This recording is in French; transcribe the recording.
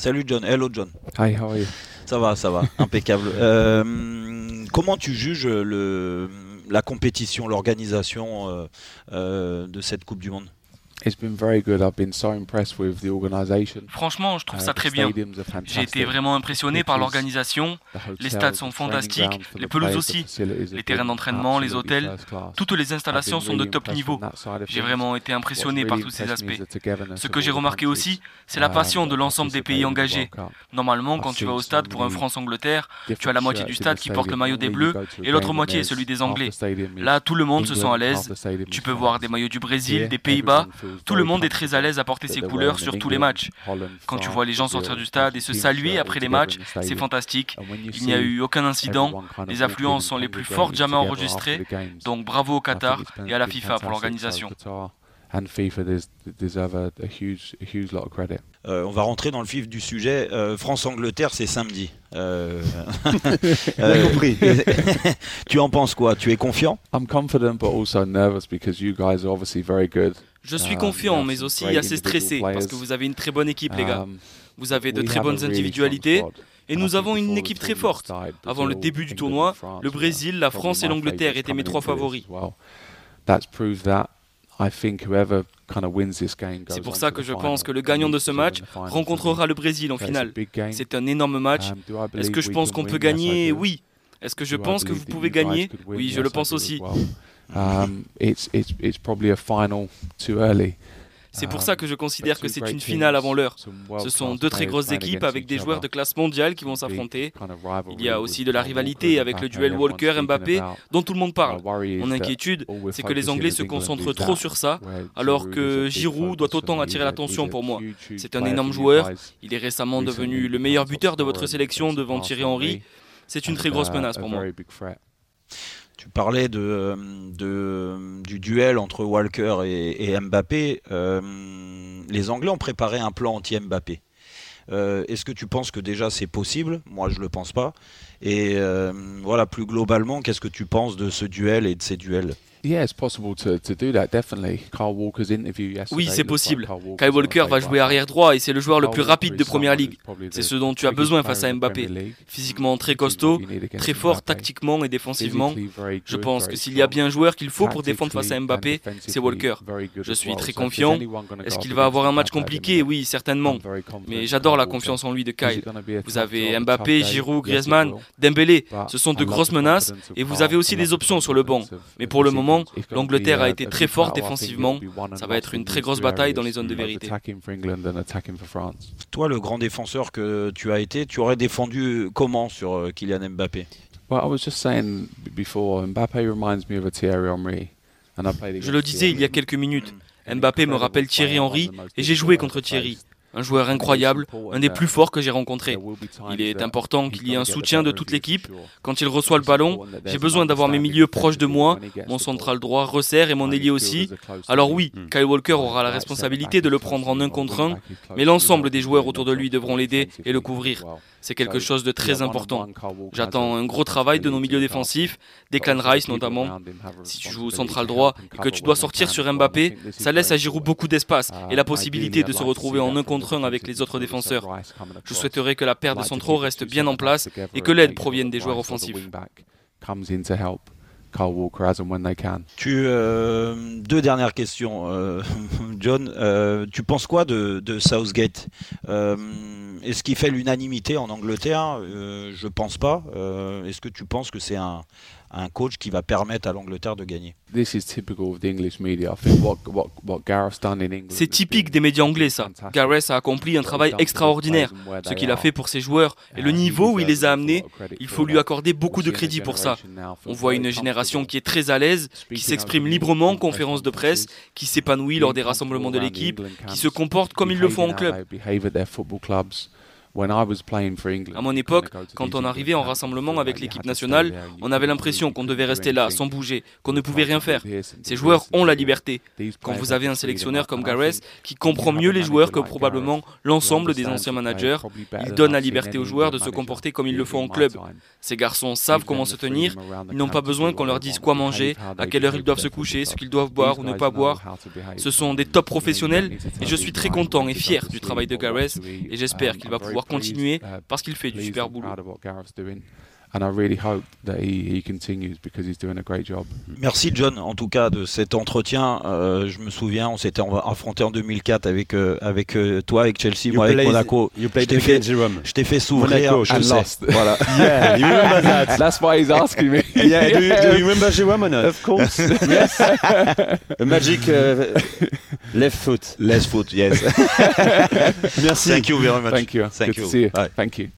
Salut John. Hello John. Hi, how are you? Ça va, ça va, impeccable. Euh, comment tu juges le, la compétition, l'organisation euh, euh, de cette Coupe du Monde? It's been very good. I've been so impressed with the organisation. Franchement, je trouve Uh, ça the très bien. J'ai été vraiment impressionné par l'organisation. Les stades sont fantastiques, les pelouses aussi, les terrains d'entraînement, les hôtels. Toutes les installations sont de top niveau. J'ai vraiment été impressionné par tous ces aspects. Ce que j'ai remarqué aussi, c'est la uh, passion de l'ensemble des pays engagés. Normalement, quand tu vas au stade pour un France-Angleterre, tu as la moitié du stade qui porte le maillot des Bleus et l'autre moitié est celui des Anglais. Là, tout le monde se sent à l'aise. Tu peux voir des maillots du Brésil, des Pays-Bas. Tout le monde est très à l'aise à porter ses couleurs sur tous les matchs. Quand tu vois les gens sortir du stade et se saluer après les matchs, c'est fantastique. Il n'y a eu aucun incident. Les affluences sont les plus fortes jamais enregistrées. Donc bravo au Qatar et à la FIFA pour l'organisation. Euh, on va rentrer dans le vif du sujet. Euh, France-Angleterre, c'est samedi. Euh, euh, compris. tu en penses quoi? Tu es confiant? I'm confident but also nervous because you guys are obviously very good. Je suis Um, confiant, mais aussi assez stressé parce que vous avez une très bonne équipe, les gars. Um, Vous avez de très bonnes individualités. Et nous avons une équipe très forte. Avant le début du tournoi, le Brésil, la France et l'Angleterre étaient mes trois favoris. as well. That's proved that. I think whoever kind of wins this game goes C'est pour ça que je pense que le gagnant de ce match rencontrera le Brésil en finale. C'est un énorme match. Um, Est-ce que je pense qu'on peut gagner? Oui. Est-ce que je pense que vous pouvez gagner? Oui, je le pense aussi. Um, it's, it's, it's probably a final too early. C'est pour ça que je considère que c'est une finale avant l'heure. Ce sont deux très grosses équipes avec des joueurs de classe mondiale qui vont s'affronter. Il y a aussi de la rivalité avec le duel Walker-Mbappé dont tout le monde parle. Mon inquiétude, c'est que les Anglais se concentrent trop sur ça, alors que Giroud doit autant attirer l'attention pour moi. C'est un énorme joueur. Il est récemment devenu le meilleur buteur de votre sélection devant Thierry Henry. C'est une très grosse uh, menace pour moi. Tu parlais euh, de- du duel entre Walker et, Mbappé. Euh, les Anglais ont préparé un plan anti-Mbappé. Euh, Est-ce que tu penses que déjà c'est possible? Moi, je le pense pas. Et euh, voilà, plus globalement, qu'est-ce que tu penses de ce duel et de ces duels? Yeah, it's possible to, to do that, definitely. Kyle Walker's interview yesterday Oui, c'est possible. Kyle Walker va jouer arrière droit et c'est le joueur le plus rapide de Première Ligue. C'est ce dont tu as besoin face à Mbappé. Physiquement très costaud, très fort tactiquement et défensivement. Je pense que s'il y a bien un joueur qu'il faut pour défendre face à Mbappé, c'est Walker. Je suis très confiant. Est-ce qu'il va avoir un match compliqué? Oui, certainement. Mais j'adore la confiance en lui de Kyle. Vous avez Mbappé? Giroud, Griezmann. Dembélé. Ce sont de grosses menaces et vous avez aussi des options sur le banc. Mais pour le the moment, l'Angleterre a a- été très forte défensivement. Ça va être une très grosse bataille dans les zones de vérité. Toi, le grand défenseur que tu as été, tu aurais défendu comment sur euh, Kylian Mbappé? Je le disais il y a quelques minutes. An Mbappé me rappelle Thierry Henry et j'ai joué contre Thierry. Un joueur incroyable, un des plus forts que j'ai rencontré. Il est important qu'il y ait un soutien de toute l'équipe. Quand il reçoit le ballon, j'ai besoin d'avoir mes milieux proches de moi, mon central droit resserre et mon ailier aussi. Alors oui, Kyle Walker aura la responsabilité de le prendre en un contre un, mais l'ensemble des joueurs autour de lui devront l'aider et le couvrir. C'est quelque chose de très important. J'attends un gros travail de nos milieux défensifs, Declan Rice notamment. Si tu joues au central droit et que tu dois sortir sur Mbappé, ça laisse à Giroud beaucoup d'espace et la possibilité de se retrouver en un contre un avec les autres défenseurs. Je souhaiterais que la paire de centraux reste bien en place et que l'aide provienne des joueurs offensifs. Kyle Walker as and when they can. Tu, euh, deux dernières questions, euh, John. Euh, tu penses quoi de, de Southgate? Euh, Est-ce qu'il fait l'unanimité en Angleterre? Euh, Je pense pas. Euh, Est-ce que tu penses que c'est un, un coach qui va permettre à l'Angleterre de gagner This is typical of the English media. I think what what what Gareth's done in England. C'est typique des médias anglais ça. Gareth a accompli un travail extraordinaire. Ce qu'il a fait pour ses joueurs et le niveau où il les a amenés, il faut lui accorder beaucoup de crédit pour ça. On voit une génération qui est très à l'aise, qui s'exprime librement en conférence de presse, qui s'épanouit lors des rassemblements de l'équipe, qui se comporte comme il le faut en club. À mon époque, quand on arrivait en rassemblement avec l'équipe nationale, on avait l'impression qu'on devait rester là, sans bouger, qu'on ne pouvait rien faire. Ces joueurs ont la liberté. Quand vous avez un sélectionneur comme Gareth, qui comprend mieux les joueurs que probablement l'ensemble des anciens managers, il donne la liberté aux joueurs de se comporter comme ils le font en club. Ces garçons savent comment se tenir, ils n'ont pas besoin qu'on leur dise quoi manger, à quelle heure ils doivent se coucher, ce qu'ils doivent boire ou ne pas boire. Ce sont des top professionnels et je suis très content et fier du travail de Gareth et j'espère qu'il va pouvoir continuer parce qu'il fait du super boulot. And I really hope that he, he continues because he's doing a great job. Merci John, en tout cas de cet entretien. Euh, je me souviens, on s'était affronté en 2004 avec euh, avec euh, toi, avec Chelsea, you moi avec Monaco. You played je t'ai fait, je t'ai fait s'ouvrir. Monaco, je lost. Voilà. yeah, you remember that. That's why he's asking me. yeah, do you, do you remember Jérôme or not? Of course. yes. a magic uh, left foot. Left foot, yes. Merci. Thank you very much. Thank you. Thank Good you. to see you. Bye. Thank you.